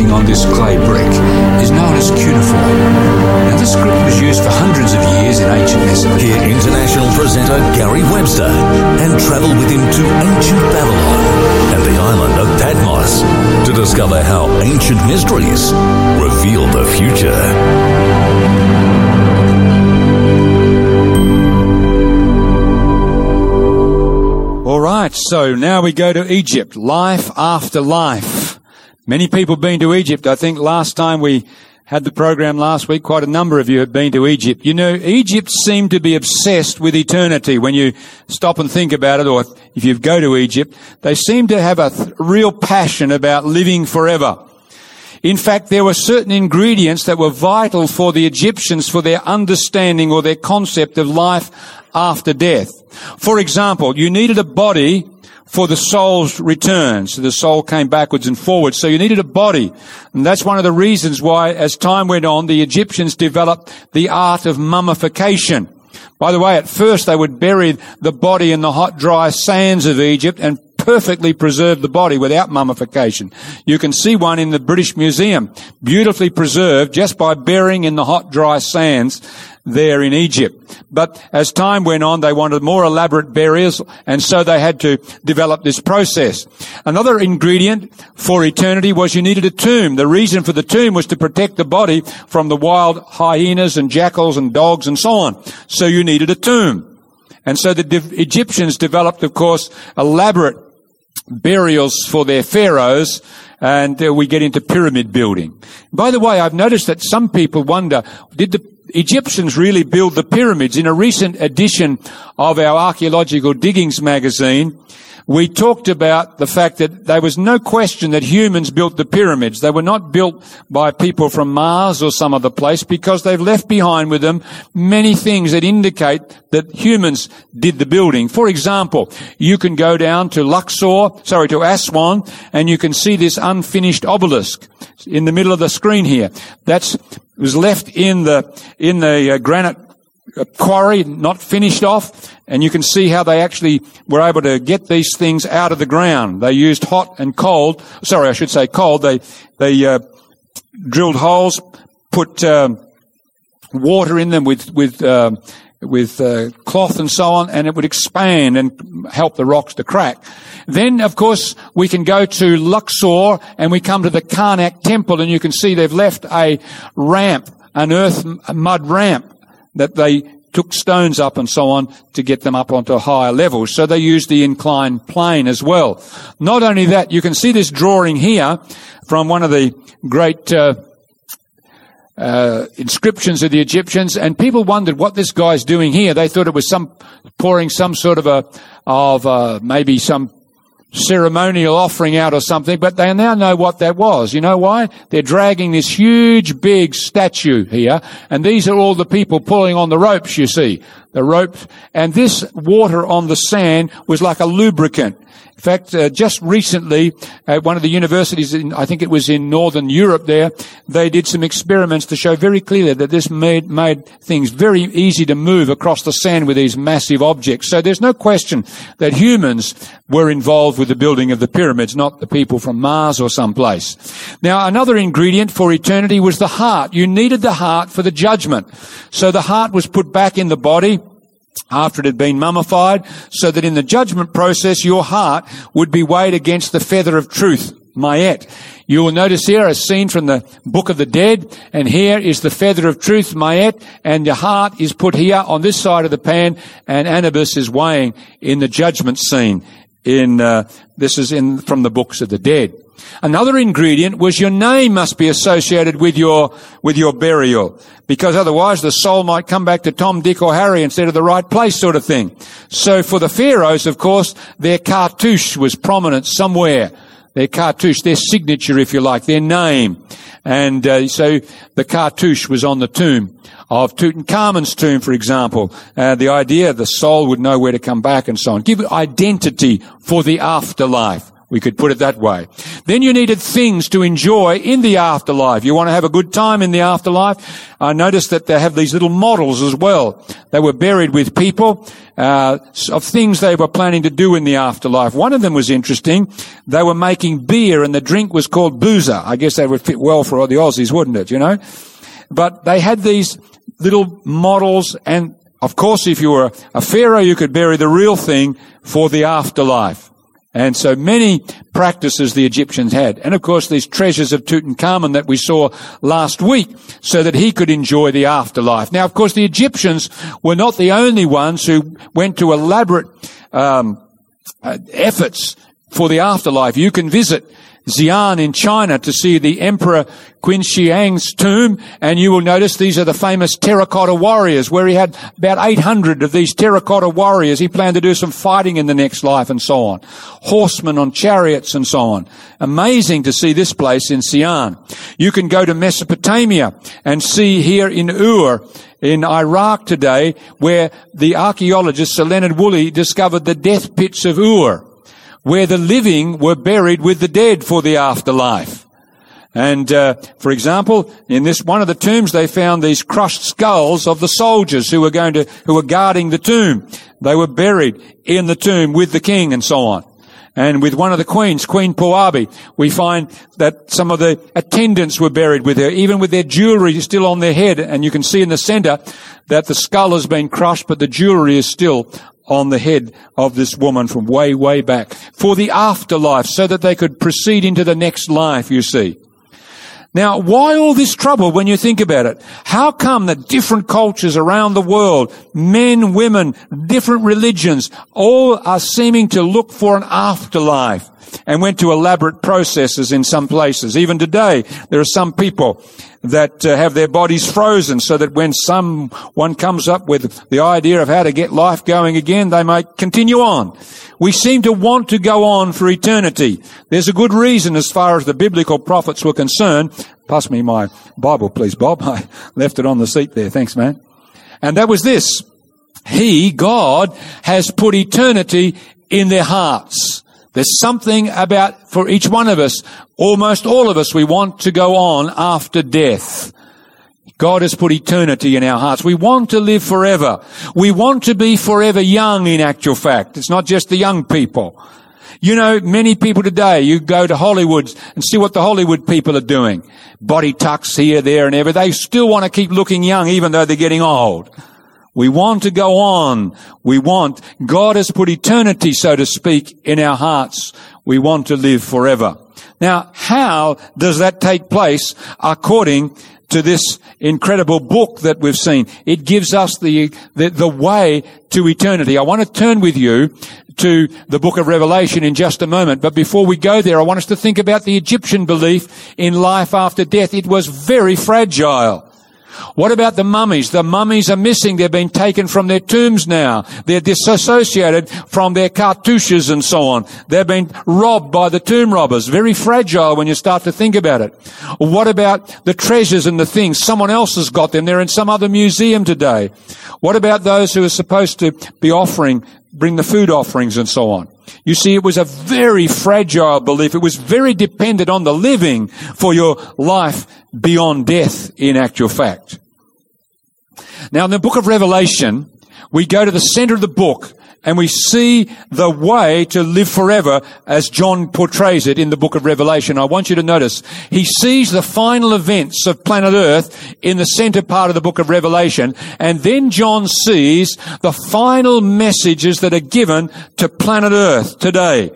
strange on this clay brick is known as cuneiform. Now, this script was used for hundreds of years in ancient Mesopotamia. Hear international presenter Gary Webster and travel with him to ancient Babylon and the island of Patmos to discover how ancient mysteries reveal the future. All right, so now we go to Egypt. Life after life. Many people have been to Egypt. I think last time we had the program last week, quite a number of you have been to Egypt. You know, Egypt seemed to be obsessed with eternity. When you stop and think about it, or if you go to Egypt, they seem to have a th- real passion about living forever. In fact, there were certain ingredients that were vital for the Egyptians for their understanding or their concept of life after death. For example, you needed a body for the soul's return. So the soul came backwards and forwards. So you needed a body. And that's one of the reasons why, as time went on, the Egyptians developed the art of mummification. By the way, at first they would bury the body in the hot, dry sands of Egypt and perfectly preserved the body without mummification. You can see one in the British Museum, beautifully preserved just by burying in the hot, dry sands there in Egypt. But as time went on, they wanted more elaborate burials, and so they had to develop this process. Another ingredient for eternity was you needed a tomb. The reason for the tomb was to protect the body from the wild hyenas and jackals and dogs and so on. So you needed a tomb. And so the Egyptians developed, of course, elaborate burials for their pharaohs, and uh, we get into pyramid building. By the way, I've noticed that some people wonder, did the Egyptians really build the pyramids? In a recent edition of our archaeological diggings magazine, we talked about the fact that there was no question that humans built the pyramids. They were not built by people from Mars or some other place because they've left behind with them many things that indicate that humans did the building. For example, you can go down to Luxor, sorry, to Aswan, and you can see this unfinished obelisk in the middle of the screen here. That's was left in the in the uh, granite quarry, not finished off, and you can see how they actually were able to get these things out of the ground. They used hot and cold. Sorry, I should say cold. They they uh, drilled holes, put um, water in them with with uh, with uh, cloth and so on, and it would expand and help the rocks to crack. Then, of course, we can go to Luxor and we come to the Karnak temple, and you can see they've left a ramp, an earth mud ramp that they took stones up and so on to get them up onto higher levels. So they used the inclined plane as well. Not only that, you can see this drawing here from one of the great uh, uh, inscriptions of the Egyptians, and people wondered what this guy's doing here. They thought it was some pouring some sort of a of uh, maybe some ceremonial offering out or something, but they now know what that was. You know why? They're dragging this huge big statue here, and these are all the people pulling on the ropes, you see. The ropes, and this water on the sand was like a lubricant. In fact, uh, just recently, at one of the universities, in, I think it was in Northern Europe there, they did some experiments to show very clearly that this made, made things very easy to move across the sand with these massive objects. So there's no question that humans were involved with the building of the pyramids, not the people from Mars or someplace. Now, another ingredient for eternity was the heart. You needed the heart for the judgment. So the heart was put back in the body after it had been mummified, so that in the judgment process your heart would be weighed against the feather of truth, Mayet. You will notice here a scene from the Book of the Dead, and here is the feather of truth, Mayet, and your heart is put here on this side of the pan, and Anubis is weighing in the judgment scene. In uh, this is in from the books of the dead. Another ingredient was your name must be associated with your, with your burial. Because otherwise the soul might come back to Tom, Dick or Harry instead of the right place sort of thing. So for the pharaohs, of course, their cartouche was prominent somewhere. Their cartouche, their signature, if you like, their name. And uh, so the cartouche was on the tomb of Tutankhamun's tomb, for example. Uh, the idea the soul would know where to come back and so on. Give identity for the afterlife. We could put it that way. Then you needed things to enjoy in the afterlife. You want to have a good time in the afterlife. I noticed that they have these little models as well. They were buried with people uh, of things they were planning to do in the afterlife. One of them was interesting. They were making beer and the drink was called boozer. I guess that would fit well for the Aussies, wouldn't it, you know? But they had these little models and of course if you were a pharaoh you could bury the real thing for the afterlife. And so many practices the Egyptians had. And of course these treasures of Tutankhamun that we saw last week so that he could enjoy the afterlife. Now of course the Egyptians were not the only ones who went to elaborate um, uh, efforts for the afterlife. You can visit Xi'an in China to see the Emperor Qin Shi Huang's tomb, and you will notice these are the famous terracotta warriors, where he had about 800 of these terracotta warriors. He planned to do some fighting in the next life and so on. Horsemen on chariots and so on. Amazing to see this place in Xi'an. You can go to Mesopotamia and see here in Ur, in Iraq today, where the archaeologist Sir Leonard Woolley discovered the death pits of Ur where the living were buried with the dead for the afterlife. And uh, for example, in this one of the tombs, they found these crushed skulls of the soldiers who were going to, who were guarding the tomb. They were buried in the tomb with the king and so on. And with one of the queens, Queen Puabi, we find that some of the attendants were buried with her, even with their jewelry still on their head. And you can see in the center that the skull has been crushed, but the jewelry is still on the head of this woman from way, way back for the afterlife so that they could proceed into the next life, you see. Now, why all this trouble when you think about it? How come that different cultures around the world, men, women, different religions, all are seeming to look for an afterlife and went to elaborate processes in some places. Even today, there are some people that uh, have their bodies frozen so that when someone comes up with the idea of how to get life going again, they might continue on. We seem to want to go on for eternity. There's a good reason as far as the biblical prophets were concerned. Pass me my Bible, please, Bob. I left it on the seat there. Thanks, man. And that was this. He, God, has put eternity in their hearts. There's something about, for each one of us, almost all of us, we want to go on after death. God has put eternity in our hearts. We want to live forever. We want to be forever young in actual fact. It's not just the young people. You know, many people today, you go to Hollywood and see what the Hollywood people are doing. Body tucks here, there and ever. They still want to keep looking young even though they're getting old. We want to go on. We want, God has put eternity, so to speak, in our hearts. We want to live forever. Now, how does that take place according to this incredible book that we've seen? It gives us the, the, the way to eternity. I want to turn with you to the book of Revelation in just a moment. But before we go there, I want us to think about the Egyptian belief in life after death. It was very fragile. What about the mummies? The mummies are missing. They've been taken from their tombs now. They're disassociated from their cartouches and so on. They've been robbed by the tomb robbers. Very fragile when you start to think about it. What about the treasures and the things? Someone else has got them. They're in some other museum today. What about those who are supposed to be offering, bring the food offerings and so on? You see, it was a very fragile belief. It was very dependent on the living for your life beyond death in actual fact. Now in the book of Revelation, we go to the center of the book and we see the way to live forever as John portrays it in the book of Revelation. I want you to notice he sees the final events of planet Earth in the center part of the book of Revelation and then John sees the final messages that are given to planet Earth today.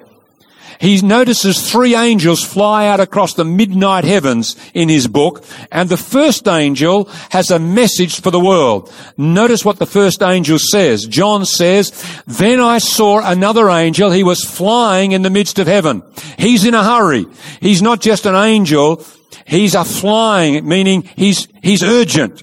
He notices three angels fly out across the midnight heavens in his book, and the first angel has a message for the world. Notice what the first angel says. John says, Then I saw another angel. He was flying in the midst of heaven. He's in a hurry. He's not just an angel. He's a flying, meaning he's, he's urgent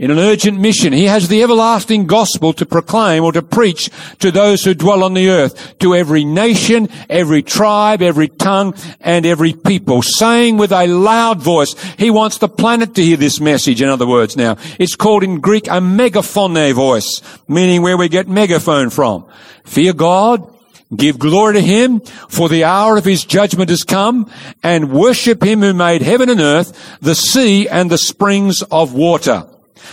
in an urgent mission. He has the everlasting gospel to proclaim or to preach to those who dwell on the earth, to every nation, every tribe, every tongue, and every people, saying with a loud voice, he wants the planet to hear this message, in other words now. It's called in Greek a megaphone voice, meaning where we get megaphone from. Fear God, Give glory to him, for the hour of his judgment has come, and worship him who made heaven and earth, the sea and the springs of water.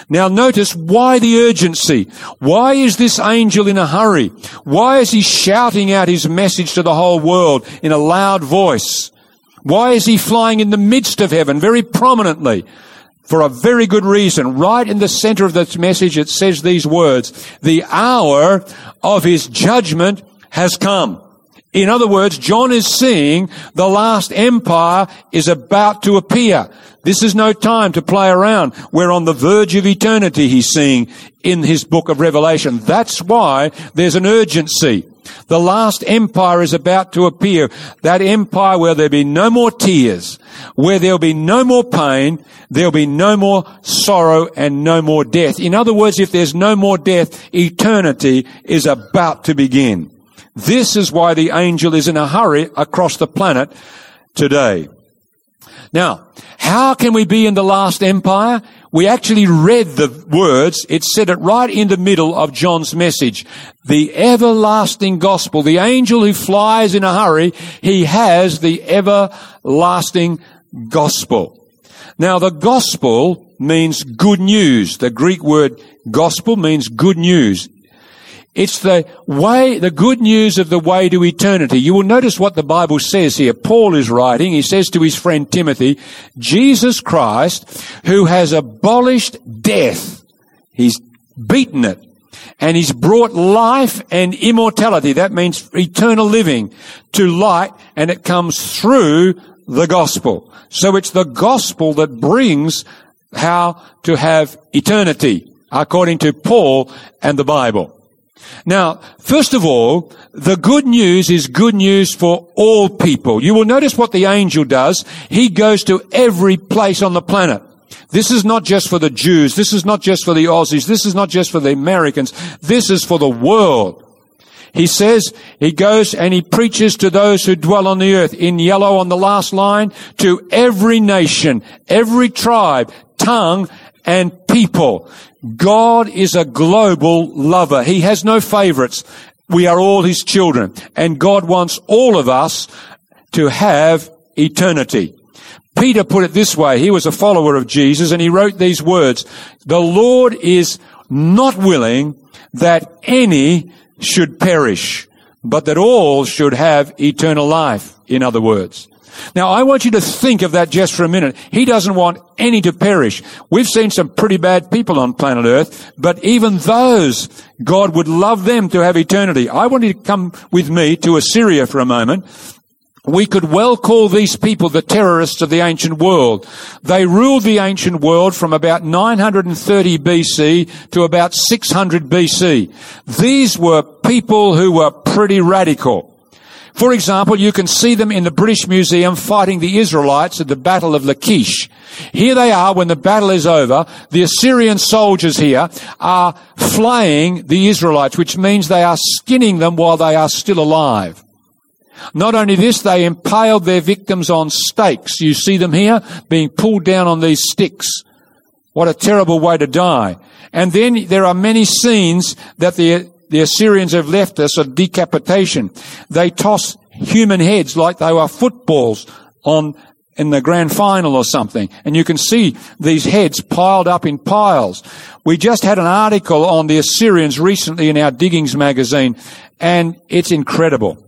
Now notice why the urgency? Why is this angel in a hurry? Why is he shouting out his message to the whole world in a loud voice? Why is he flying in the midst of heaven very prominently? For a very good reason. Right in the center of this message it says these words, the hour of his judgment has come. In other words, John is seeing the last empire is about to appear. This is no time to play around. We're on the verge of eternity, he's seeing in his book of Revelation. That's why there's an urgency. The last empire is about to appear. That empire where there'll be no more tears, where there'll be no more pain, there'll be no more sorrow and no more death. In other words, if there's no more death, eternity is about to begin. This is why the angel is in a hurry across the planet today. Now, how can we be in the last empire? We actually read the words. It said it right in the middle of John's message. The everlasting gospel. The angel who flies in a hurry, he has the everlasting gospel. Now the gospel means good news. The Greek word gospel means good news. It's the way, the good news of the way to eternity. You will notice what the Bible says here. Paul is writing, he says to his friend Timothy, Jesus Christ, who has abolished death, he's beaten it, and he's brought life and immortality, that means eternal living, to light, and it comes through the gospel. So it's the gospel that brings how to have eternity, according to Paul and the Bible. Now, first of all, the good news is good news for all people. You will notice what the angel does. He goes to every place on the planet. This is not just for the Jews. This is not just for the Aussies. This is not just for the Americans. This is for the world. He says he goes and he preaches to those who dwell on the earth in yellow on the last line to every nation, every tribe, tongue, and people. God is a global lover. He has no favorites. We are all His children. And God wants all of us to have eternity. Peter put it this way. He was a follower of Jesus and he wrote these words. The Lord is not willing that any should perish, but that all should have eternal life. In other words. Now, I want you to think of that just for a minute. He doesn't want any to perish. We've seen some pretty bad people on planet Earth, but even those, God would love them to have eternity. I want you to come with me to Assyria for a moment. We could well call these people the terrorists of the ancient world. They ruled the ancient world from about 930 BC to about 600 BC. These were people who were pretty radical. For example, you can see them in the British Museum fighting the Israelites at the Battle of Lachish. Here they are when the battle is over. The Assyrian soldiers here are flaying the Israelites, which means they are skinning them while they are still alive. Not only this, they impaled their victims on stakes. You see them here being pulled down on these sticks. What a terrible way to die. And then there are many scenes that the the Assyrians have left us a decapitation. They toss human heads like they were footballs on in the grand final or something. And you can see these heads piled up in piles. We just had an article on the Assyrians recently in our Diggings magazine, and it's incredible.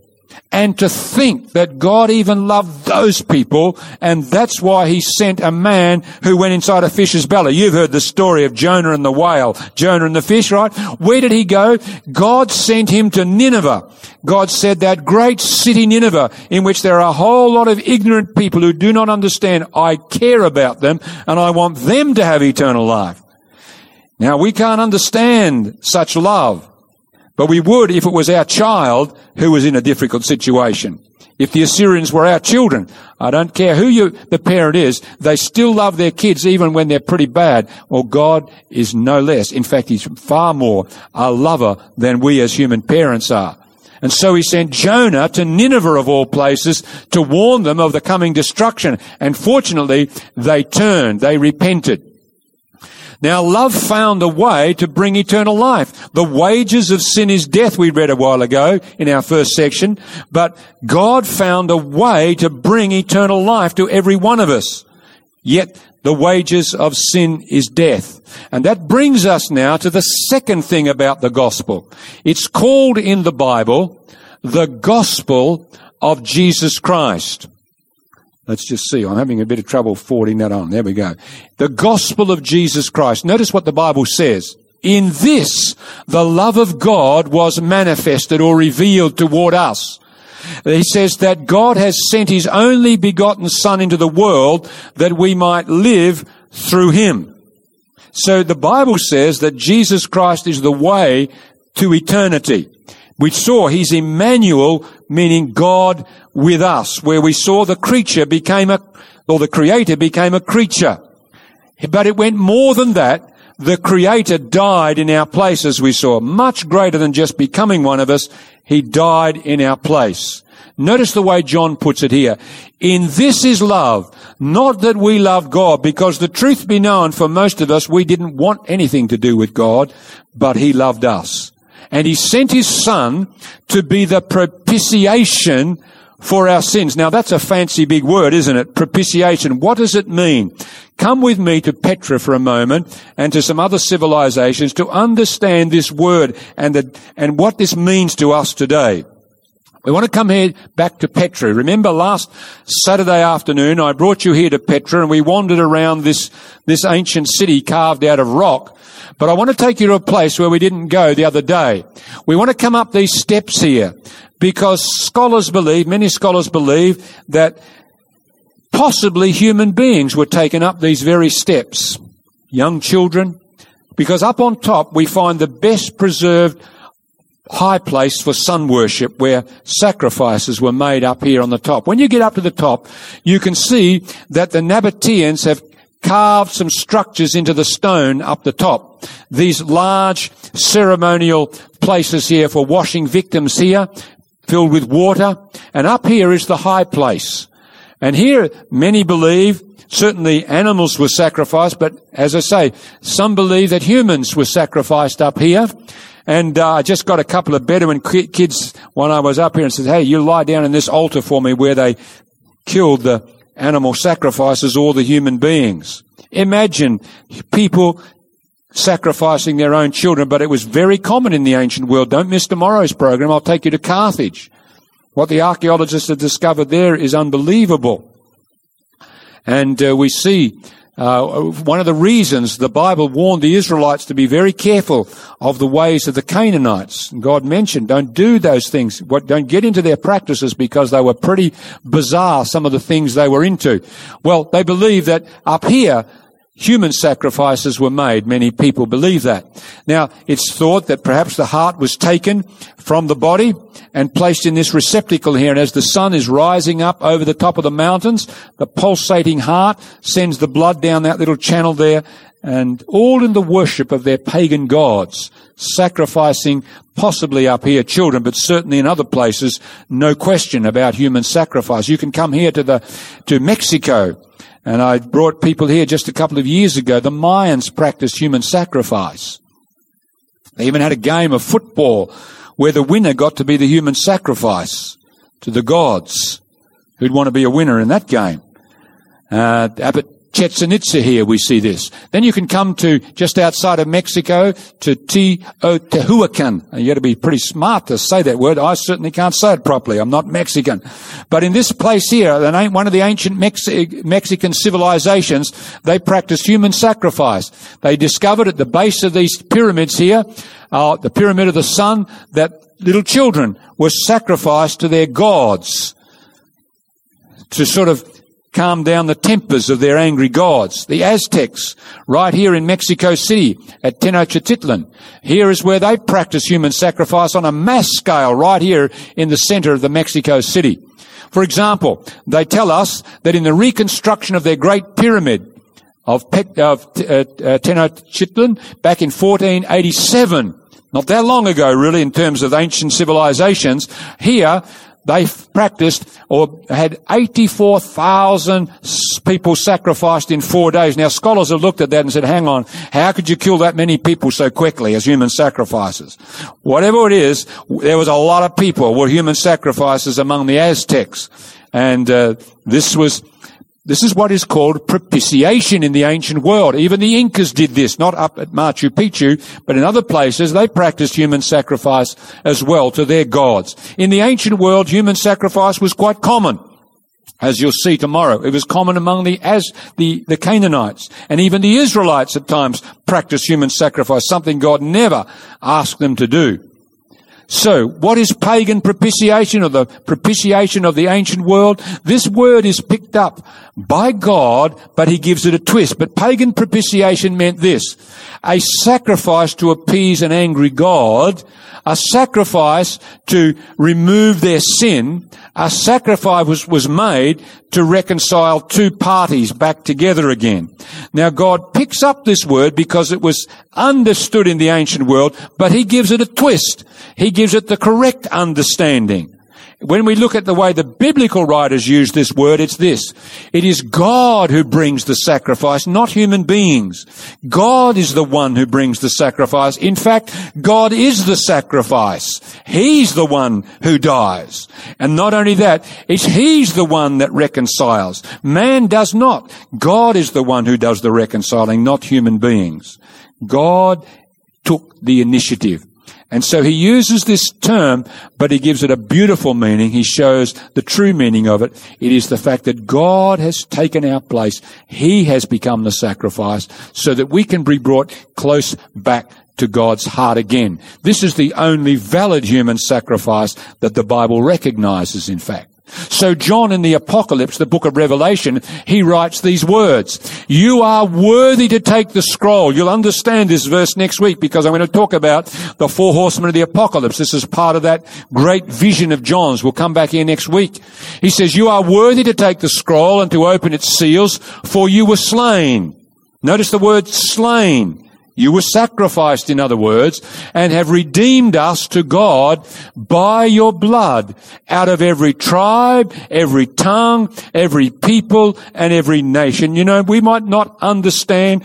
And to think that God even loved those people, and that's why he sent a man who went inside a fish's belly. You've heard the story of Jonah and the whale, Jonah and the fish, right? Where did he go? God sent him to Nineveh. God said that great city Nineveh, in which there are a whole lot of ignorant people who do not understand, I care about them, and I want them to have eternal life. Now we can't understand such love. But we would if it was our child who was in a difficult situation. If the Assyrians were our children, I don't care who you, the parent is, they still love their kids even when they're pretty bad. Well, God is no less. In fact, He's far more a lover than we as human parents are. And so he sent Jonah to Nineveh of all places to warn them of the coming destruction. And fortunately, they turned, they repented. Now love found a way to bring eternal life. The wages of sin is death, we read a while ago in our first section, but God found a way to bring eternal life to every one of us. Yet the wages of sin is death. And that brings us now to the second thing about the gospel. It's called in the Bible the gospel of Jesus Christ. Let's just see. I'm having a bit of trouble forwarding that on. There we go. The gospel of Jesus Christ. Notice what the Bible says. In this, the love of God was manifested or revealed toward us. He says that God has sent his only begotten son into the world that we might live through him. So the Bible says that Jesus Christ is the way to eternity. We saw he's Emmanuel, meaning God with us, where we saw the creature became a, or the creator became a creature. But it went more than that. The creator died in our place, as we saw. Much greater than just becoming one of us. He died in our place. Notice the way John puts it here. In this is love. Not that we love God, because the truth be known for most of us, we didn't want anything to do with God, but He loved us. And He sent His Son to be the propitiation for our sins. Now that's a fancy big word, isn't it? Propitiation. What does it mean? Come with me to Petra for a moment and to some other civilizations to understand this word and the, and what this means to us today. We want to come here back to Petra. Remember last Saturday afternoon I brought you here to Petra and we wandered around this, this ancient city carved out of rock. But I want to take you to a place where we didn't go the other day. We want to come up these steps here because scholars believe, many scholars believe that possibly human beings were taken up these very steps. Young children, because up on top we find the best preserved high place for sun worship where sacrifices were made up here on the top. When you get up to the top, you can see that the Nabateans have carved some structures into the stone up the top. These large ceremonial places here for washing victims here, filled with water. And up here is the high place. And here many believe certainly animals were sacrificed, but as I say, some believe that humans were sacrificed up here. And uh, I just got a couple of Bedouin kids when I was up here and said, hey, you lie down in this altar for me where they killed the animal sacrifices or the human beings. Imagine people sacrificing their own children, but it was very common in the ancient world. Don't miss tomorrow's program. I'll take you to Carthage. What the archaeologists have discovered there is unbelievable. And uh, we see uh, one of the reasons the Bible warned the Israelites to be very careful of the ways of the Canaanites. God mentioned, don't do those things. What, don't get into their practices because they were pretty bizarre, some of the things they were into. Well, they believe that up here, human sacrifices were made. Many people believe that. Now, it's thought that perhaps the heart was taken from the body and placed in this receptacle here. And as the sun is rising up over the top of the mountains, the pulsating heart sends the blood down that little channel there and all in the worship of their pagan gods, sacrificing possibly up here children, but certainly in other places, no question about human sacrifice. You can come here to the, to Mexico and I brought people here just a couple of years ago. The Mayans practiced human sacrifice. They even had a game of football where the winner got to be the human sacrifice to the gods who'd want to be a winner in that game. Uh, Abbot Chichen Itza here we see this. Then you can come to just outside of Mexico to Teotihuacan. And you got to be pretty smart to say that word. I certainly can't say it properly. I'm not Mexican. But in this place here, one of the ancient Mexi- Mexican civilizations, they practiced human sacrifice. They discovered at the base of these pyramids here, uh, the pyramid of the sun, that little children were sacrificed to their gods to sort of calm down the tempers of their angry gods. The Aztecs, right here in Mexico City at Tenochtitlan. Here is where they practice human sacrifice on a mass scale right here in the center of the Mexico City. For example, they tell us that in the reconstruction of their great pyramid of, of uh, uh, Tenochtitlan back in 1487, not that long ago really in terms of ancient civilizations, here they practiced or had 84,000 people sacrificed in four days. Now scholars have looked at that and said, hang on, how could you kill that many people so quickly as human sacrifices? Whatever it is, there was a lot of people were human sacrifices among the Aztecs. And uh, this was This is what is called propitiation in the ancient world. Even the Incas did this, not up at Machu Picchu, but in other places they practiced human sacrifice as well to their gods. In the ancient world, human sacrifice was quite common. As you'll see tomorrow, it was common among the, as the, the Canaanites and even the Israelites at times practiced human sacrifice, something God never asked them to do. So, what is pagan propitiation or the propitiation of the ancient world? This word is picked up by God, but he gives it a twist. But pagan propitiation meant this. A sacrifice to appease an angry God, a sacrifice to remove their sin, a sacrifice was, was made to reconcile two parties back together again. Now God picks up this word because it was understood in the ancient world, but he gives it a twist. He gives it the correct understanding. When we look at the way the biblical writers use this word, it's this. It is God who brings the sacrifice, not human beings. God is the one who brings the sacrifice. In fact, God is the sacrifice. He's the one who dies. And not only that, it's He's the one that reconciles. Man does not. God is the one who does the reconciling, not human beings. God took the initiative. And so he uses this term, but he gives it a beautiful meaning. He shows the true meaning of it. It is the fact that God has taken our place. He has become the sacrifice so that we can be brought close back to God's heart again. This is the only valid human sacrifice that the Bible recognizes, in fact. So John in the Apocalypse, the book of Revelation, he writes these words. You are worthy to take the scroll. You'll understand this verse next week because I'm going to talk about the four horsemen of the Apocalypse. This is part of that great vision of John's. We'll come back here next week. He says, you are worthy to take the scroll and to open its seals for you were slain. Notice the word slain. You were sacrificed, in other words, and have redeemed us to God by your blood out of every tribe, every tongue, every people, and every nation. You know, we might not understand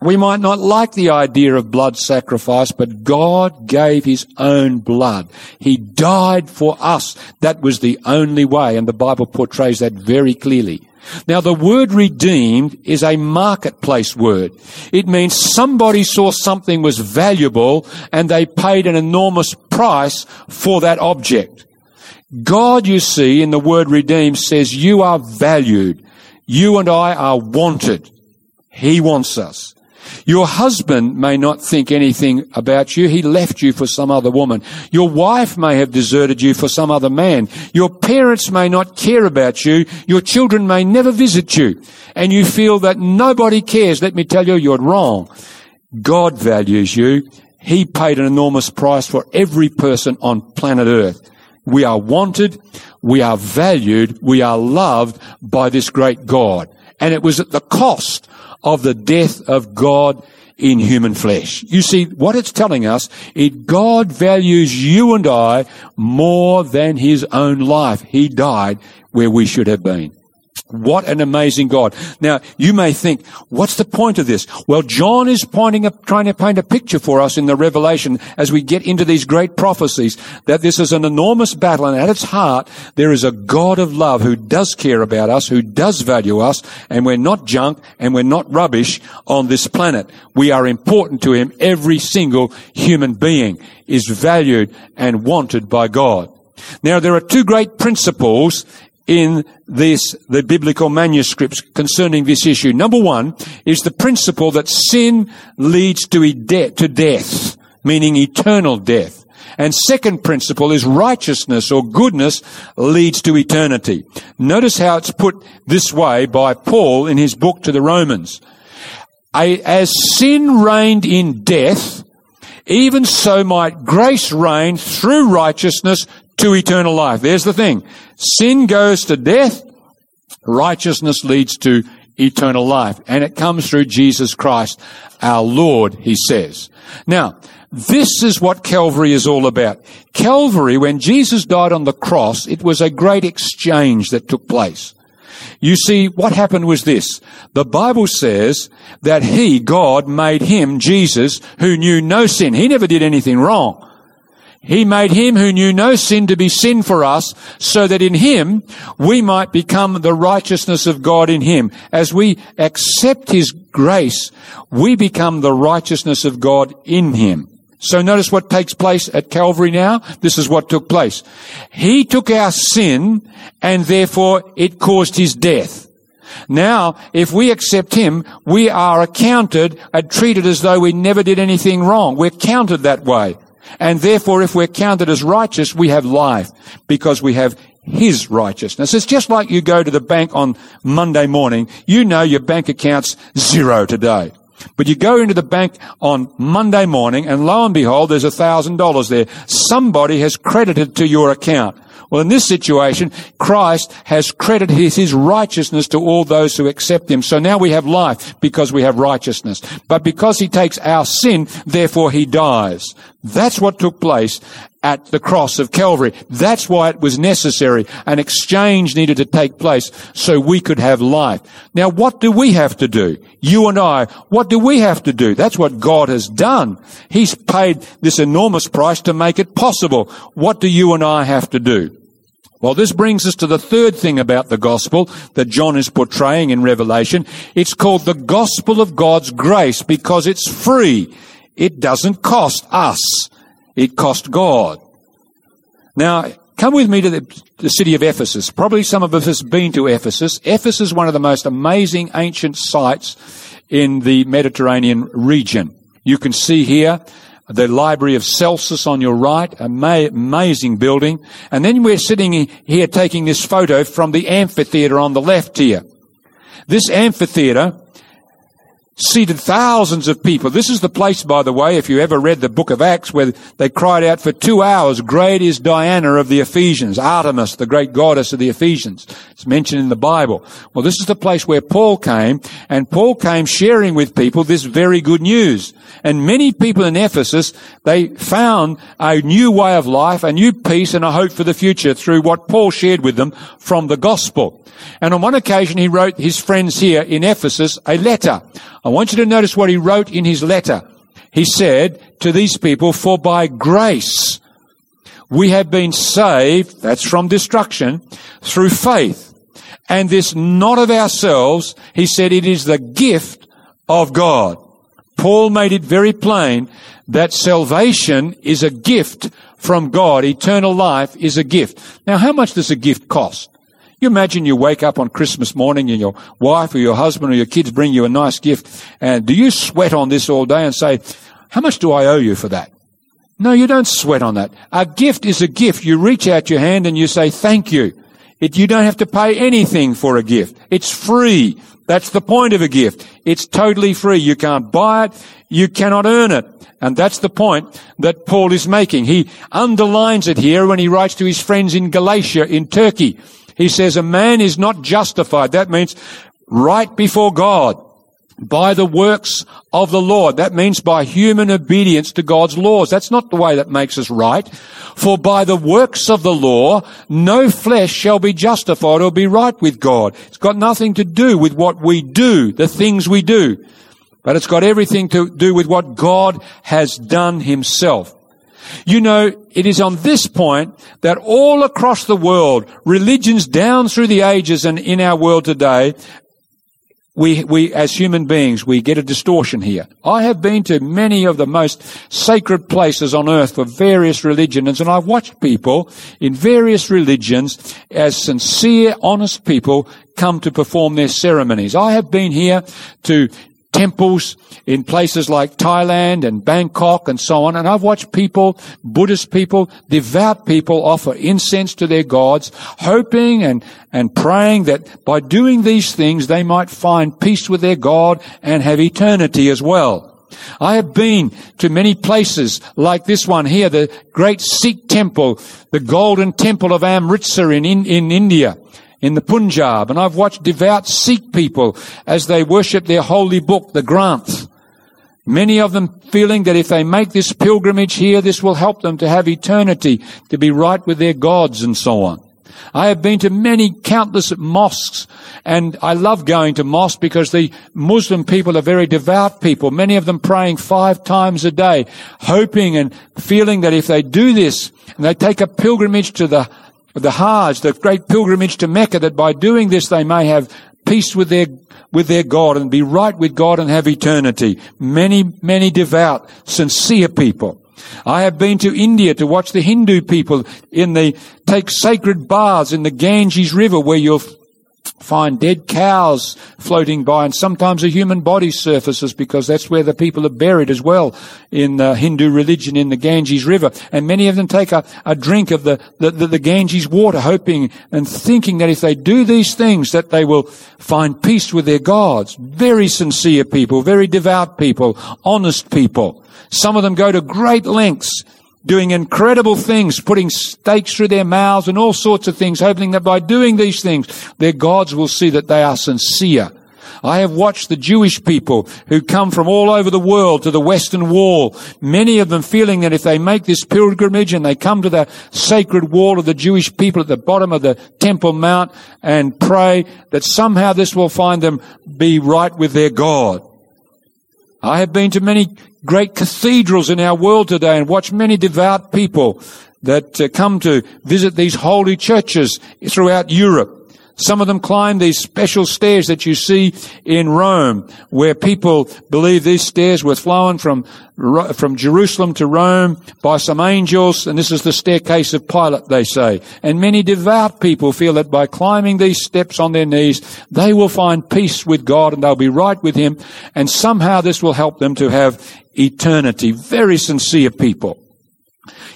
we might not like the idea of blood sacrifice, but God gave His own blood. He died for us. That was the only way, and the Bible portrays that very clearly. Now the word redeemed is a marketplace word. It means somebody saw something was valuable and they paid an enormous price for that object. God, you see, in the word redeemed says you are valued. You and I are wanted. He wants us. Your husband may not think anything about you. He left you for some other woman. Your wife may have deserted you for some other man. Your parents may not care about you. Your children may never visit you. And you feel that nobody cares. Let me tell you, you're wrong. God values you. He paid an enormous price for every person on planet earth. We are wanted. We are valued. We are loved by this great God. And it was at the cost of the death of God in human flesh. You see, what it's telling us is God values you and I more than his own life. He died where we should have been. What an amazing God. Now, you may think, what's the point of this? Well, John is pointing trying to paint a picture for us in the Revelation as we get into these great prophecies that this is an enormous battle and at its heart, there is a God of love who does care about us, who does value us, and we're not junk and we're not rubbish on this planet. We are important to Him. Every single human being is valued and wanted by God. Now, there are two great principles in this, the biblical manuscripts concerning this issue. Number one is the principle that sin leads to, to death, meaning eternal death. And second principle is righteousness or goodness leads to eternity. Notice how it's put this way by Paul in his book to the Romans. As sin reigned in death, even so might grace reign through righteousness to eternal life. There's the thing. Sin goes to death. Righteousness leads to eternal life. And it comes through Jesus Christ, our Lord, he says. Now, this is what Calvary is all about. Calvary, when Jesus died on the cross, it was a great exchange that took place. You see, what happened was this. The Bible says that He, God, made Him, Jesus, who knew no sin. He never did anything wrong. He made him who knew no sin to be sin for us, so that in him we might become the righteousness of God in him. As we accept his grace, we become the righteousness of God in him. So notice what takes place at Calvary now. This is what took place. He took our sin and therefore it caused his death. Now, if we accept him, we are accounted and treated as though we never did anything wrong. We're counted that way. And therefore, if we're counted as righteous, we have life because we have his righteousness. It's just like you go to the bank on Monday morning. You know your bank account's zero today. But you go into the bank on Monday morning and lo and behold, there's a thousand dollars there. Somebody has credited to your account. Well, in this situation, Christ has credited his righteousness to all those who accept him. So now we have life because we have righteousness. But because he takes our sin, therefore he dies. That's what took place at the cross of Calvary. That's why it was necessary. An exchange needed to take place so we could have life. Now, what do we have to do? You and I, what do we have to do? That's what God has done. He's paid this enormous price to make it possible. What do you and I have to do? Well, this brings us to the third thing about the gospel that John is portraying in Revelation. It's called the gospel of God's grace because it's free. It doesn't cost us. It cost God. Now, come with me to the, the city of Ephesus. Probably some of us have been to Ephesus. Ephesus is one of the most amazing ancient sites in the Mediterranean region. You can see here the Library of Celsus on your right, amazing building. And then we're sitting here taking this photo from the amphitheater on the left here. This amphitheater seated thousands of people. This is the place, by the way, if you ever read the book of Acts, where they cried out for two hours, great is Diana of the Ephesians, Artemis, the great goddess of the Ephesians. It's mentioned in the Bible. Well, this is the place where Paul came, and Paul came sharing with people this very good news. And many people in Ephesus, they found a new way of life, a new peace, and a hope for the future through what Paul shared with them from the gospel. And on one occasion, he wrote his friends here in Ephesus a letter. I want you to notice what he wrote in his letter. He said to these people, for by grace we have been saved, that's from destruction, through faith. And this not of ourselves, he said it is the gift of God. Paul made it very plain that salvation is a gift from God. Eternal life is a gift. Now, how much does a gift cost? You imagine you wake up on Christmas morning and your wife or your husband or your kids bring you a nice gift and do you sweat on this all day and say, how much do I owe you for that? No, you don't sweat on that. A gift is a gift. You reach out your hand and you say thank you. It, you don't have to pay anything for a gift. It's free. That's the point of a gift. It's totally free. You can't buy it. You cannot earn it. And that's the point that Paul is making. He underlines it here when he writes to his friends in Galatia in Turkey. He says a man is not justified. That means right before God by the works of the Lord. That means by human obedience to God's laws. That's not the way that makes us right. For by the works of the law, no flesh shall be justified or be right with God. It's got nothing to do with what we do, the things we do. But it's got everything to do with what God has done himself. You know, it is on this point that all across the world, religions down through the ages and in our world today, we, we, as human beings, we get a distortion here. I have been to many of the most sacred places on earth for various religions, and I've watched people in various religions as sincere, honest people come to perform their ceremonies. I have been here to temples in places like Thailand and Bangkok and so on. And I've watched people, Buddhist people, devout people offer incense to their gods, hoping and, and praying that by doing these things they might find peace with their God and have eternity as well. I have been to many places like this one here, the great Sikh temple, the golden temple of Amritsar in, in, in India in the Punjab, and I've watched devout Sikh people as they worship their holy book, the Granth. Many of them feeling that if they make this pilgrimage here, this will help them to have eternity, to be right with their gods and so on. I have been to many countless mosques and I love going to mosques because the Muslim people are very devout people, many of them praying five times a day, hoping and feeling that if they do this and they take a pilgrimage to the the Hajj, the great pilgrimage to Mecca, that by doing this they may have peace with their with their God and be right with God and have eternity. Many, many devout, sincere people. I have been to India to watch the Hindu people in the, take sacred baths in the Ganges River where you'll find dead cows floating by and sometimes a human body surfaces because that's where the people are buried as well in the Hindu religion in the Ganges River. And many of them take a, a drink of the, the, the, the Ganges water hoping and thinking that if they do these things that they will find peace with their gods. Very sincere people, very devout people, honest people. Some of them go to great lengths doing incredible things, putting stakes through their mouths and all sorts of things, hoping that by doing these things, their gods will see that they are sincere. I have watched the Jewish people who come from all over the world to the Western Wall, many of them feeling that if they make this pilgrimage and they come to the sacred wall of the Jewish people at the bottom of the Temple Mount and pray, that somehow this will find them be right with their God. I have been to many great cathedrals in our world today and watched many devout people that uh, come to visit these holy churches throughout Europe. Some of them climb these special stairs that you see in Rome, where people believe these stairs were flown from, from Jerusalem to Rome by some angels, and this is the staircase of Pilate, they say. And many devout people feel that by climbing these steps on their knees, they will find peace with God and they'll be right with Him, and somehow this will help them to have eternity. Very sincere people.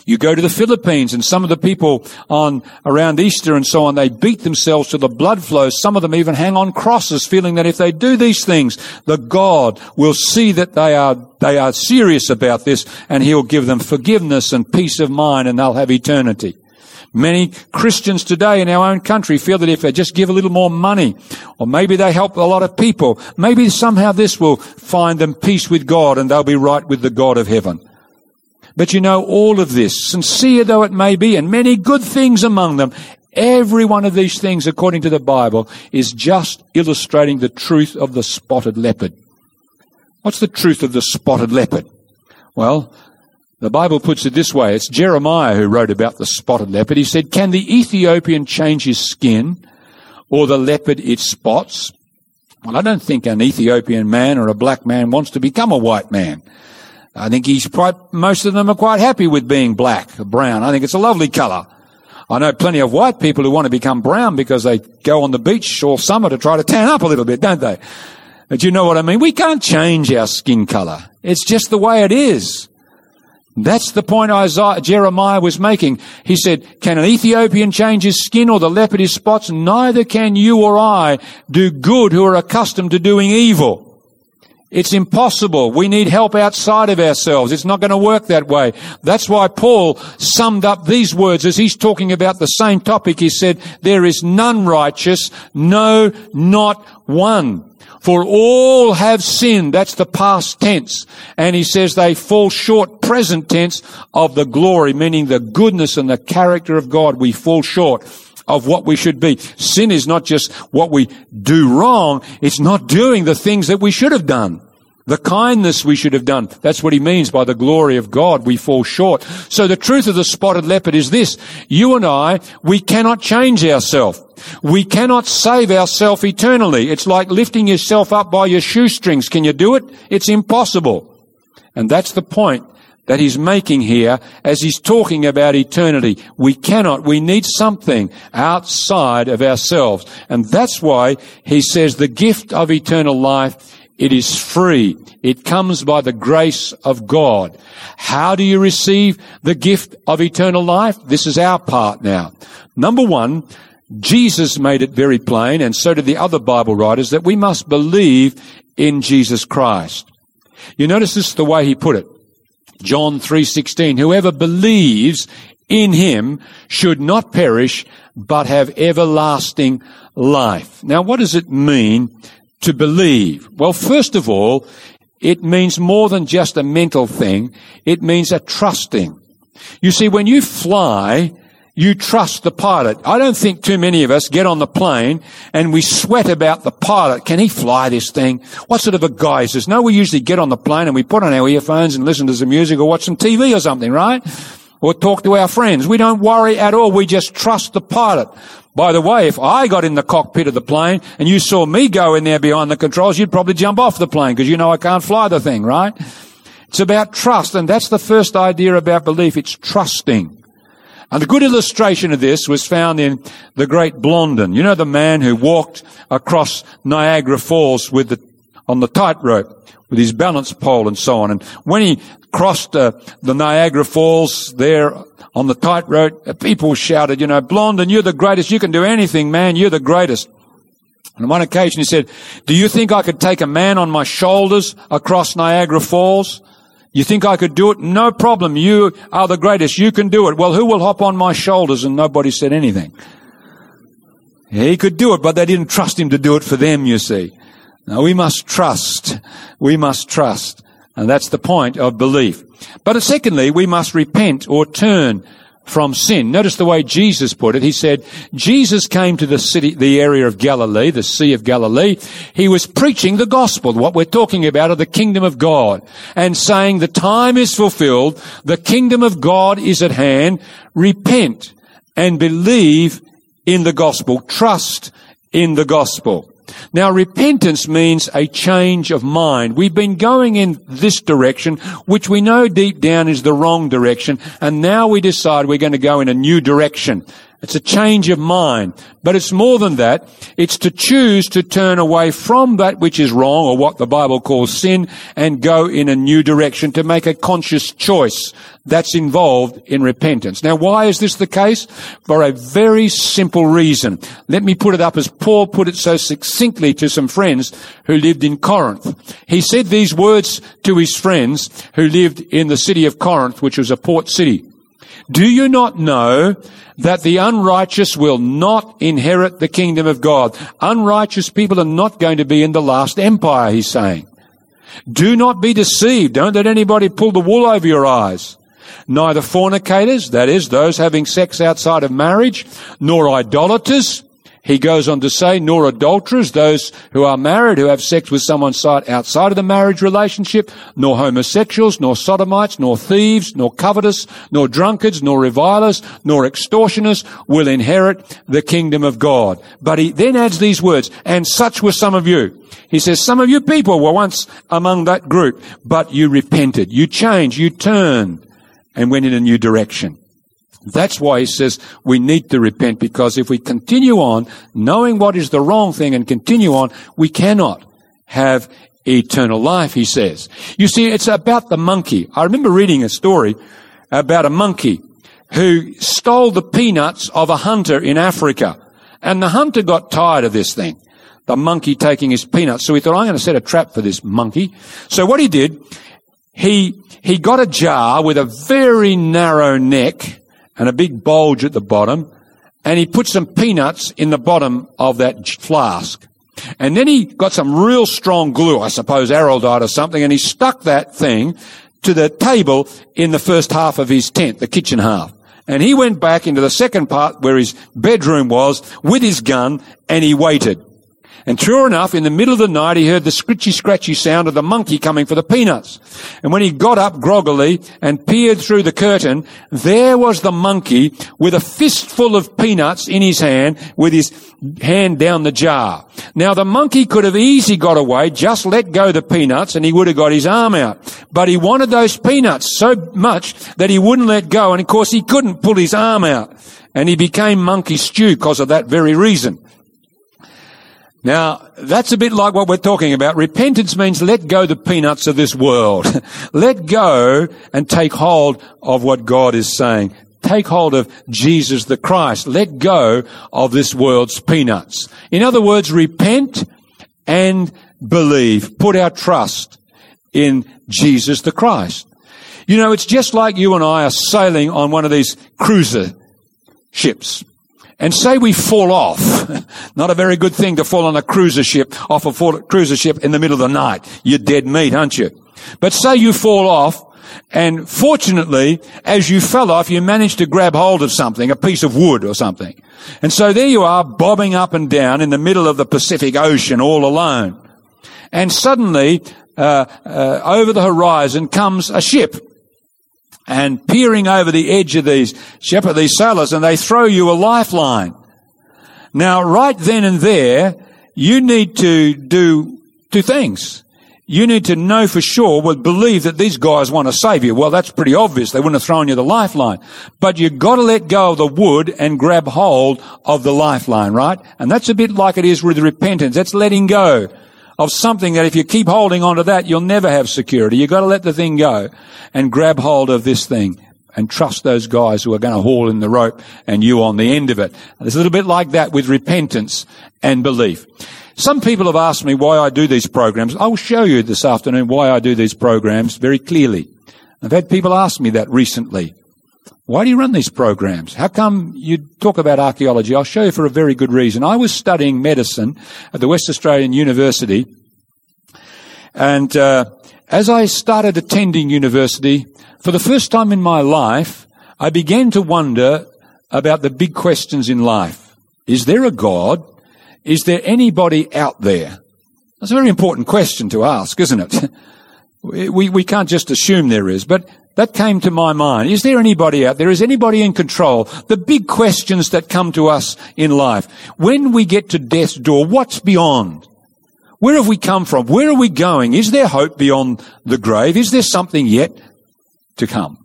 You go to the Philippines and some of the people on around Easter and so on, they beat themselves to the blood flows. Some of them even hang on crosses feeling that if they do these things, the God will see that they are, they are serious about this and he'll give them forgiveness and peace of mind and they'll have eternity. Many Christians today in our own country feel that if they just give a little more money, or maybe they help a lot of people, maybe somehow this will find them peace with God and they'll be right with the God of heaven. But you know, all of this, sincere though it may be, and many good things among them, every one of these things, according to the Bible, is just illustrating the truth of the spotted leopard. What's the truth of the spotted leopard? Well, the Bible puts it this way. It's Jeremiah who wrote about the spotted leopard. He said, Can the Ethiopian change his skin or the leopard its spots? Well, I don't think an Ethiopian man or a black man wants to become a white man. I think he's quite, most of them are quite happy with being black brown. I think it's a lovely colour. I know plenty of white people who want to become brown because they go on the beach all summer to try to tan up a little bit, don't they? But you know what I mean? We can't change our skin colour. It's just the way it is. That's the point Isaiah, Jeremiah was making. He said, can an Ethiopian change his skin or the leopard his spots? Neither can you or I do good who are accustomed to doing evil. It's impossible. We need help outside of ourselves. It's not going to work that way. That's why Paul summed up these words as he's talking about the same topic. He said, there is none righteous, no, not one. For all have sinned. That's the past tense. And he says they fall short, present tense, of the glory, meaning the goodness and the character of God. We fall short of what we should be. Sin is not just what we do wrong, it's not doing the things that we should have done. The kindness we should have done. That's what he means by the glory of God. We fall short. So the truth of the spotted leopard is this. You and I, we cannot change ourselves. We cannot save ourselves eternally. It's like lifting yourself up by your shoestrings. Can you do it? It's impossible. And that's the point that he's making here as he's talking about eternity. We cannot, we need something outside of ourselves. And that's why he says the gift of eternal life, it is free. It comes by the grace of God. How do you receive the gift of eternal life? This is our part now. Number one, Jesus made it very plain, and so did the other Bible writers, that we must believe in Jesus Christ. You notice this the way he put it. John 3:16 Whoever believes in him should not perish but have everlasting life. Now what does it mean to believe? Well, first of all, it means more than just a mental thing. It means a trusting. You see, when you fly, you trust the pilot. I don't think too many of us get on the plane and we sweat about the pilot. Can he fly this thing? What sort of a guy is this? No, we usually get on the plane and we put on our earphones and listen to some music or watch some TV or something, right? Or talk to our friends. We don't worry at all. We just trust the pilot. By the way, if I got in the cockpit of the plane and you saw me go in there behind the controls, you'd probably jump off the plane because you know I can't fly the thing, right? It's about trust and that's the first idea about belief. It's trusting. And a good illustration of this was found in the great Blondin. You know the man who walked across Niagara Falls with the, on the tightrope with his balance pole and so on. And when he crossed uh, the Niagara Falls there on the tightrope, uh, people shouted, you know, Blondin, you're the greatest. You can do anything, man. You're the greatest. And on one occasion he said, do you think I could take a man on my shoulders across Niagara Falls? You think I could do it? No problem. You are the greatest. You can do it. Well, who will hop on my shoulders? And nobody said anything. He could do it, but they didn't trust him to do it for them, you see. Now we must trust. We must trust. And that's the point of belief. But secondly, we must repent or turn from sin. Notice the way Jesus put it. He said, Jesus came to the city, the area of Galilee, the Sea of Galilee. He was preaching the gospel. What we're talking about of the kingdom of God and saying the time is fulfilled. The kingdom of God is at hand. Repent and believe in the gospel. Trust in the gospel. Now repentance means a change of mind. We've been going in this direction, which we know deep down is the wrong direction, and now we decide we're going to go in a new direction. It's a change of mind. But it's more than that. It's to choose to turn away from that which is wrong or what the Bible calls sin and go in a new direction to make a conscious choice that's involved in repentance. Now why is this the case? For a very simple reason. Let me put it up as Paul put it so succinctly to some friends who lived in Corinth. He said these words to his friends who lived in the city of Corinth, which was a port city. Do you not know that the unrighteous will not inherit the kingdom of God? Unrighteous people are not going to be in the last empire, he's saying. Do not be deceived. Don't let anybody pull the wool over your eyes. Neither fornicators, that is, those having sex outside of marriage, nor idolaters, he goes on to say, nor adulterers, those who are married, who have sex with someone outside of the marriage relationship, nor homosexuals, nor sodomites, nor thieves, nor covetous, nor drunkards, nor revilers, nor extortioners will inherit the kingdom of God. But he then adds these words, and such were some of you. He says, some of you people were once among that group, but you repented, you changed, you turned, and went in a new direction. That's why he says we need to repent because if we continue on knowing what is the wrong thing and continue on, we cannot have eternal life, he says. You see, it's about the monkey. I remember reading a story about a monkey who stole the peanuts of a hunter in Africa. And the hunter got tired of this thing. The monkey taking his peanuts. So he thought, I'm going to set a trap for this monkey. So what he did, he, he got a jar with a very narrow neck and a big bulge at the bottom, and he put some peanuts in the bottom of that flask. And then he got some real strong glue, I suppose araldite or something, and he stuck that thing to the table in the first half of his tent, the kitchen half. And he went back into the second part where his bedroom was with his gun and he waited. And sure enough, in the middle of the night, he heard the scritchy scratchy sound of the monkey coming for the peanuts. And when he got up groggily and peered through the curtain, there was the monkey with a fistful of peanuts in his hand with his hand down the jar. Now the monkey could have easily got away, just let go the peanuts and he would have got his arm out. But he wanted those peanuts so much that he wouldn't let go and of course he couldn't pull his arm out. And he became monkey stew because of that very reason. Now, that's a bit like what we're talking about. Repentance means let go the peanuts of this world. let go and take hold of what God is saying. Take hold of Jesus the Christ. Let go of this world's peanuts. In other words, repent and believe. Put our trust in Jesus the Christ. You know, it's just like you and I are sailing on one of these cruiser ships and say we fall off. Not a very good thing to fall on a cruiser ship, off a cruiser ship in the middle of the night. You're dead meat, aren't you? But say you fall off And fortunately, as you fell off, you managed to grab hold of something, a piece of wood or something. And so there you are, bobbing up and down in the middle of the Pacific Ocean all alone. And suddenly, uh, uh, over the horizon comes a ship. And peering over the edge of these shepherd, these sailors, and they throw you a lifeline. Now, right then and there, you need to do two things you need to know for sure, would believe that these guys want to save you. Well, that's pretty obvious. They wouldn't have thrown you the lifeline. But you've got to let go of the wood and grab hold of the lifeline, right? And that's a bit like it is with repentance. That's letting go of something that if you keep holding on to that, you'll never have security. You've got to let the thing go and grab hold of this thing and trust those guys who are going to haul in the rope and you on the end of it. It's a little bit like that with repentance and belief. Some people have asked me why I do these programs. I will show you this afternoon why I do these programs very clearly. I've had people ask me that recently. Why do you run these programs? How come you talk about archaeology? I'll show you for a very good reason. I was studying medicine at the West Australian University, and uh, as I started attending university, for the first time in my life, I began to wonder about the big questions in life. Is there a God? Is there anybody out there? That's a very important question to ask, isn't it? we, we can't just assume there is, but that came to my mind. Is there anybody out there? Is anybody in control? The big questions that come to us in life. When we get to death's door, what's beyond? Where have we come from? Where are we going? Is there hope beyond the grave? Is there something yet to come?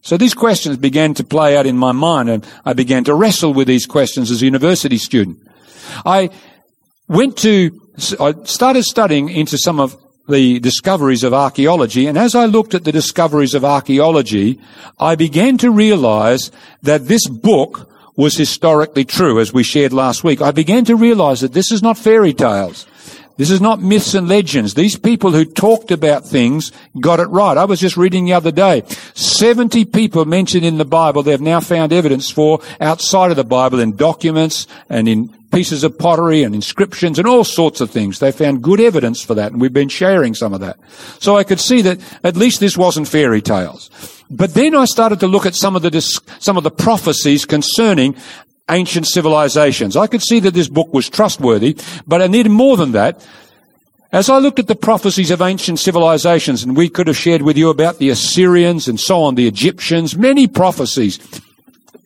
So these questions began to play out in my mind and I began to wrestle with these questions as a university student. I went to, I started studying into some of the discoveries of archaeology, and as I looked at the discoveries of archaeology, I began to realize that this book was historically true, as we shared last week. I began to realize that this is not fairy tales. This is not myths and legends. These people who talked about things got it right. I was just reading the other day. 70 people mentioned in the Bible they've now found evidence for outside of the Bible in documents and in pieces of pottery and inscriptions and all sorts of things. They found good evidence for that and we've been sharing some of that. So I could see that at least this wasn't fairy tales. But then I started to look at some of the, some of the prophecies concerning ancient civilizations. I could see that this book was trustworthy, but I needed more than that. As I looked at the prophecies of ancient civilizations, and we could have shared with you about the Assyrians and so on, the Egyptians, many prophecies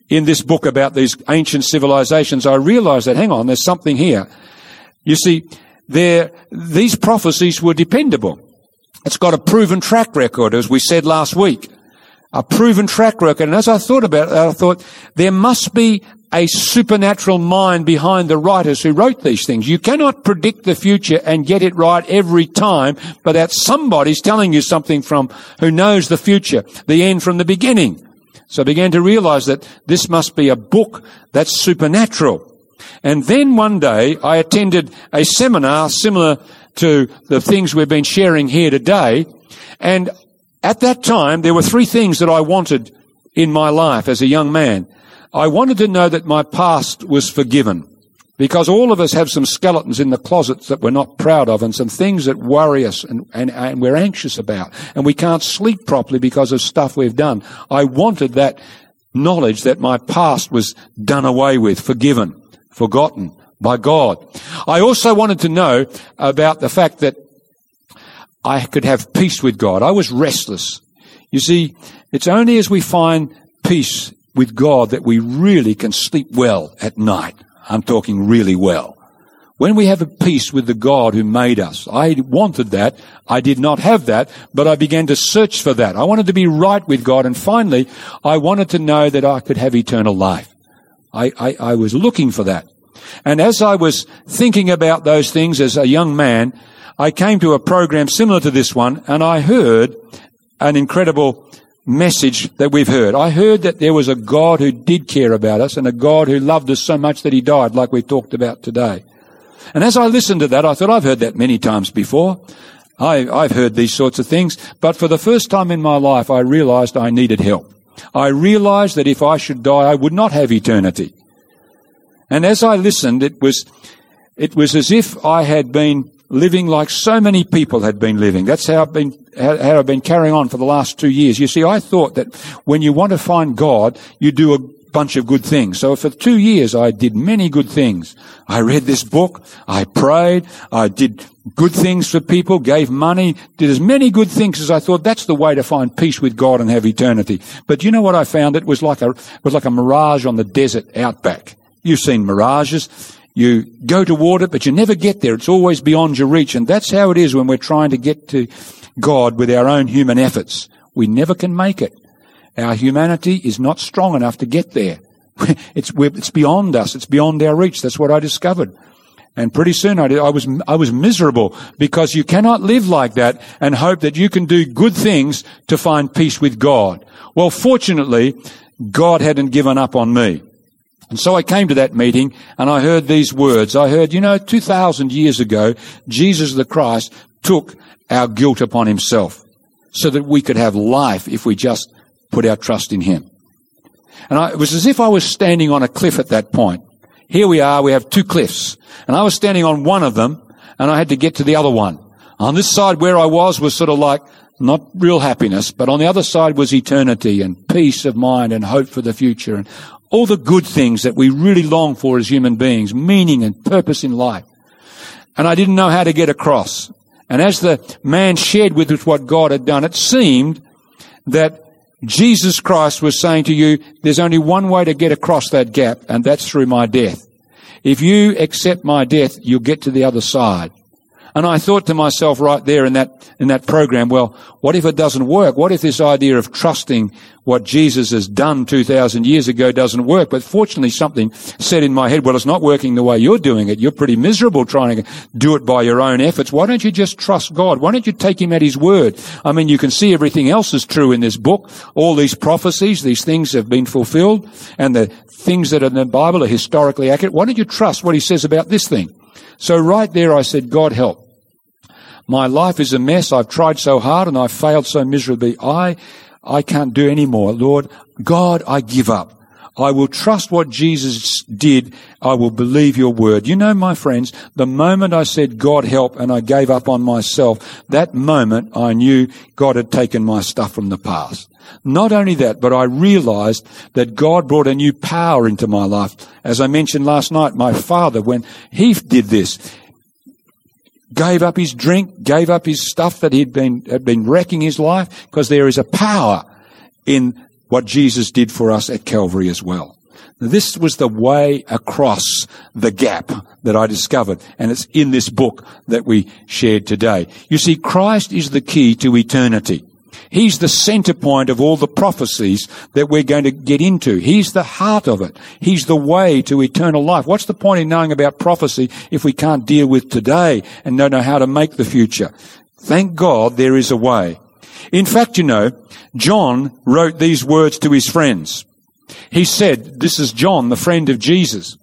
in this book about these ancient civilizations, I realized that, hang on, there's something here. You see, there, these prophecies were dependable. It's got a proven track record, as we said last week. A proven track record. And as I thought about it, I thought there must be a supernatural mind behind the writers who wrote these things. You cannot predict the future and get it right every time, but that somebody's telling you something from who knows the future, the end from the beginning. So I began to realize that this must be a book that's supernatural. And then one day I attended a seminar similar to the things we've been sharing here today. And at that time, there were three things that I wanted in my life as a young man. I wanted to know that my past was forgiven. Because all of us have some skeletons in the closets that we're not proud of and some things that worry us and, and, and we're anxious about. And we can't sleep properly because of stuff we've done. I wanted that knowledge that my past was done away with, forgiven, forgotten by God. I also wanted to know about the fact that I could have peace with God. I was restless. You see, it's only as we find peace with God that we really can sleep well at night. I'm talking really well. When we have a peace with the God who made us, I wanted that. I did not have that, but I began to search for that. I wanted to be right with God, and finally, I wanted to know that I could have eternal life. I, I, I was looking for that. And as I was thinking about those things as a young man, I came to a program similar to this one, and I heard an incredible message that we've heard. I heard that there was a God who did care about us and a God who loved us so much that he died, like we talked about today. And as I listened to that, I thought I've heard that many times before. I, I've heard these sorts of things, but for the first time in my life, I realized I needed help. I realized that if I should die, I would not have eternity. And as I listened, it was, it was as if I had been living like so many people had been living. That's how I've been, how I've been carrying on for the last two years. You see, I thought that when you want to find God, you do a bunch of good things. So for two years, I did many good things. I read this book. I prayed. I did good things for people, gave money, did as many good things as I thought that's the way to find peace with God and have eternity. But you know what I found? It was like a, it was like a mirage on the desert outback. You've seen mirages. You go toward it, but you never get there. It's always beyond your reach. And that's how it is when we're trying to get to God with our own human efforts. We never can make it. Our humanity is not strong enough to get there. it's, it's beyond us. It's beyond our reach. That's what I discovered. And pretty soon I, did, I was, I was miserable because you cannot live like that and hope that you can do good things to find peace with God. Well, fortunately, God hadn't given up on me. And so I came to that meeting and I heard these words. I heard, you know, 2,000 years ago, Jesus the Christ took our guilt upon himself so that we could have life if we just put our trust in him. And I, it was as if I was standing on a cliff at that point. Here we are, we have two cliffs. And I was standing on one of them and I had to get to the other one. On this side where I was was sort of like not real happiness, but on the other side was eternity and peace of mind and hope for the future and all the good things that we really long for as human beings, meaning and purpose in life. And I didn't know how to get across. And as the man shared with us what God had done, it seemed that Jesus Christ was saying to you, there's only one way to get across that gap, and that's through my death. If you accept my death, you'll get to the other side. And I thought to myself right there in that, in that program, well, what if it doesn't work? What if this idea of trusting what Jesus has done 2,000 years ago doesn't work? But fortunately something said in my head, well, it's not working the way you're doing it. You're pretty miserable trying to do it by your own efforts. Why don't you just trust God? Why don't you take Him at His word? I mean, you can see everything else is true in this book. All these prophecies, these things have been fulfilled and the things that are in the Bible are historically accurate. Why don't you trust what He says about this thing? So right there I said, God help. My life is a mess. I've tried so hard and I've failed so miserably. I, I can't do any more. Lord, God, I give up. I will trust what Jesus did. I will believe your word. You know, my friends, the moment I said, God help, and I gave up on myself, that moment I knew God had taken my stuff from the past. Not only that, but I realized that God brought a new power into my life. As I mentioned last night, my father, when he did this, gave up his drink, gave up his stuff that he'd been, had been wrecking his life, because there is a power in what Jesus did for us at Calvary as well. This was the way across the gap that I discovered, and it's in this book that we shared today. You see, Christ is the key to eternity. He's the center point of all the prophecies that we're going to get into. He's the heart of it. He's the way to eternal life. What's the point in knowing about prophecy if we can't deal with today and don't know how to make the future? Thank God there is a way. In fact, you know, John wrote these words to his friends. He said, this is John, the friend of Jesus.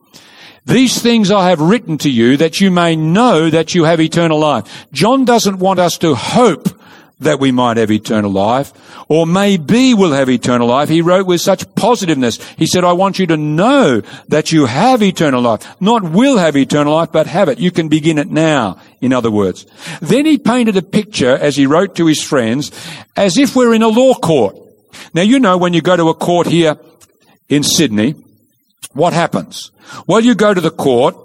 These things I have written to you that you may know that you have eternal life. John doesn't want us to hope that we might have eternal life, or maybe we'll have eternal life. He wrote with such positiveness. He said, I want you to know that you have eternal life. Not will have eternal life, but have it. You can begin it now, in other words. Then he painted a picture, as he wrote to his friends, as if we're in a law court. Now, you know, when you go to a court here in Sydney, what happens? Well, you go to the court,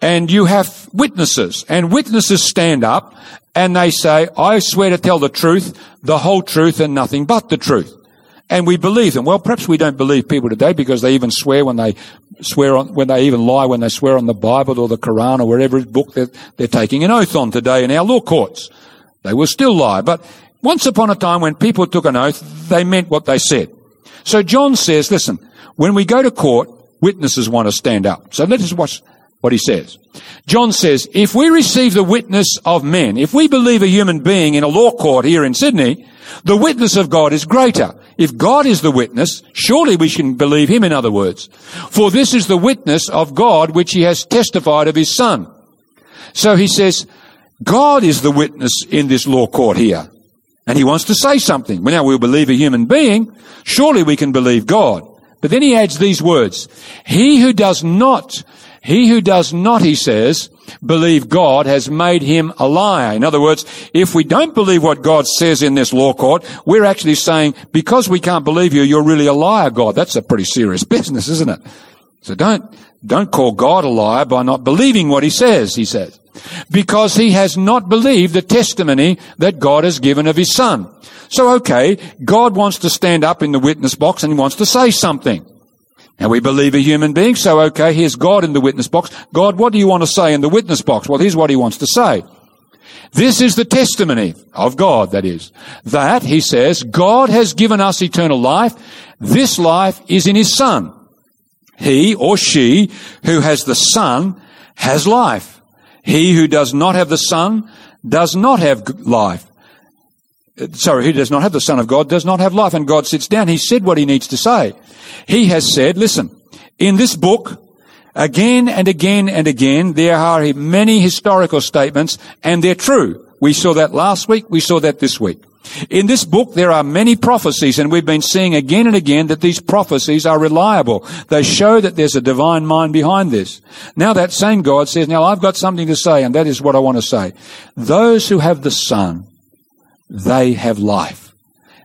and you have witnesses, and witnesses stand up and they say, I swear to tell the truth, the whole truth and nothing but the truth. And we believe them. Well, perhaps we don't believe people today because they even swear when they swear on, when they even lie when they swear on the Bible or the Quran or whatever book they're, they're taking an oath on today in our law courts. They will still lie. But once upon a time when people took an oath, they meant what they said. So John says, listen, when we go to court, witnesses want to stand up. So let us watch what he says. John says, if we receive the witness of men, if we believe a human being in a law court here in Sydney, the witness of God is greater. If God is the witness, surely we can believe him in other words. For this is the witness of God which he has testified of his son. So he says, God is the witness in this law court here. And he wants to say something. Well, now we'll believe a human being. Surely we can believe God. But then he adds these words. He who does not he who does not, he says, believe God has made him a liar. In other words, if we don't believe what God says in this law court, we're actually saying, because we can't believe you, you're really a liar, God. That's a pretty serious business, isn't it? So don't, don't call God a liar by not believing what he says, he says. Because he has not believed the testimony that God has given of his son. So okay, God wants to stand up in the witness box and he wants to say something. Now we believe a human being, so okay, here's God in the witness box. God, what do you want to say in the witness box? Well, here's what he wants to say. This is the testimony of God, that is. That, he says, God has given us eternal life. This life is in his son. He or she who has the son has life. He who does not have the son does not have life. Sorry, who does not have the son of God does not have life. And God sits down. He said what he needs to say. He has said, listen, in this book, again and again and again, there are many historical statements and they're true. We saw that last week. We saw that this week. In this book, there are many prophecies, and we've been seeing again and again that these prophecies are reliable. They show that there's a divine mind behind this. Now that same God says, now I've got something to say, and that is what I want to say. Those who have the Son, they have life.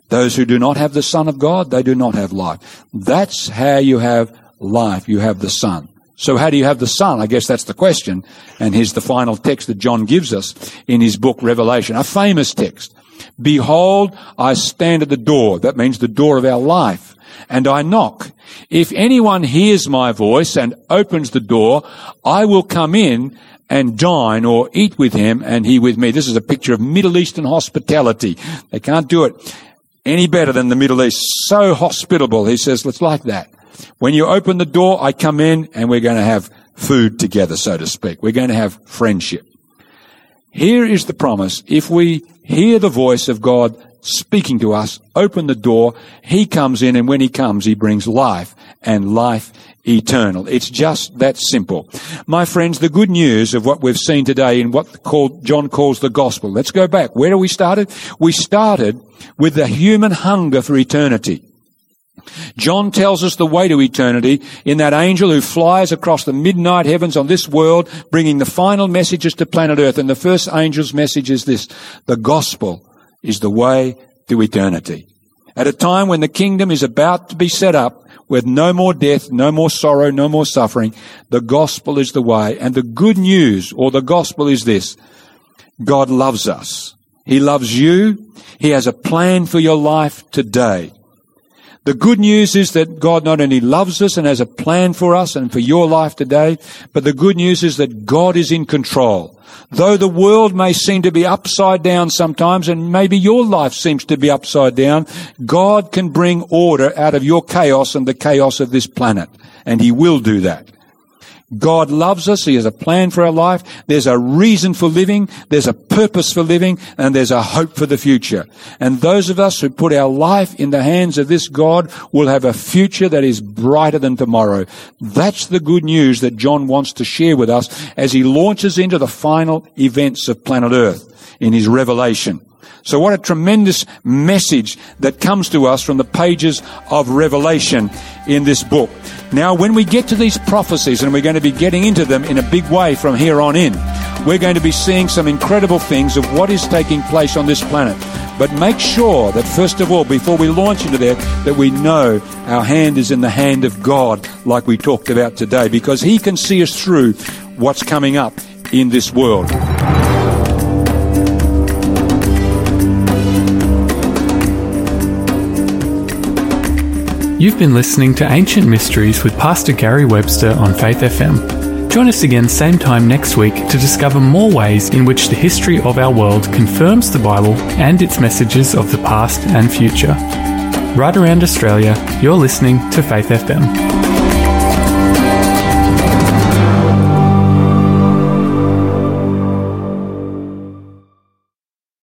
Those who do not have the Son of God, they do not have life. That's how you have life. You have the Son. So how do you have the Son? I guess that's the question. And here's the final text that John gives us in his book Revelation, a famous text. Behold, I stand at the door. That means the door of our life. And I knock. If anyone hears my voice and opens the door, I will come in and dine or eat with him and he with me. This is a picture of Middle Eastern hospitality. They can't do it any better than the Middle East. So hospitable. He says, it's like that. When you open the door, I come in and we're going to have food together, so to speak. We're going to have friendship. Here is the promise. If we hear the voice of God speaking to us, open the door, He comes in and when He comes, He brings life and life eternal. It's just that simple. My friends, the good news of what we've seen today in what called, John calls the gospel. Let's go back. Where do we started? We started with the human hunger for eternity. John tells us the way to eternity in that angel who flies across the midnight heavens on this world, bringing the final messages to planet earth. And the first angel's message is this. The gospel is the way to eternity. At a time when the kingdom is about to be set up, with no more death, no more sorrow, no more suffering. The gospel is the way. And the good news, or the gospel is this. God loves us. He loves you. He has a plan for your life today. The good news is that God not only loves us and has a plan for us and for your life today, but the good news is that God is in control. Though the world may seem to be upside down sometimes, and maybe your life seems to be upside down, God can bring order out of your chaos and the chaos of this planet. And He will do that. God loves us. He has a plan for our life. There's a reason for living. There's a purpose for living and there's a hope for the future. And those of us who put our life in the hands of this God will have a future that is brighter than tomorrow. That's the good news that John wants to share with us as he launches into the final events of planet Earth in his revelation. So what a tremendous message that comes to us from the pages of Revelation in this book. Now, when we get to these prophecies, and we're going to be getting into them in a big way from here on in, we're going to be seeing some incredible things of what is taking place on this planet. But make sure that first of all, before we launch into that, that we know our hand is in the hand of God, like we talked about today, because He can see us through what's coming up in this world. You've been listening to Ancient Mysteries with Pastor Gary Webster on Faith FM. Join us again same time next week to discover more ways in which the history of our world confirms the Bible and its messages of the past and future. Right around Australia, you're listening to Faith FM.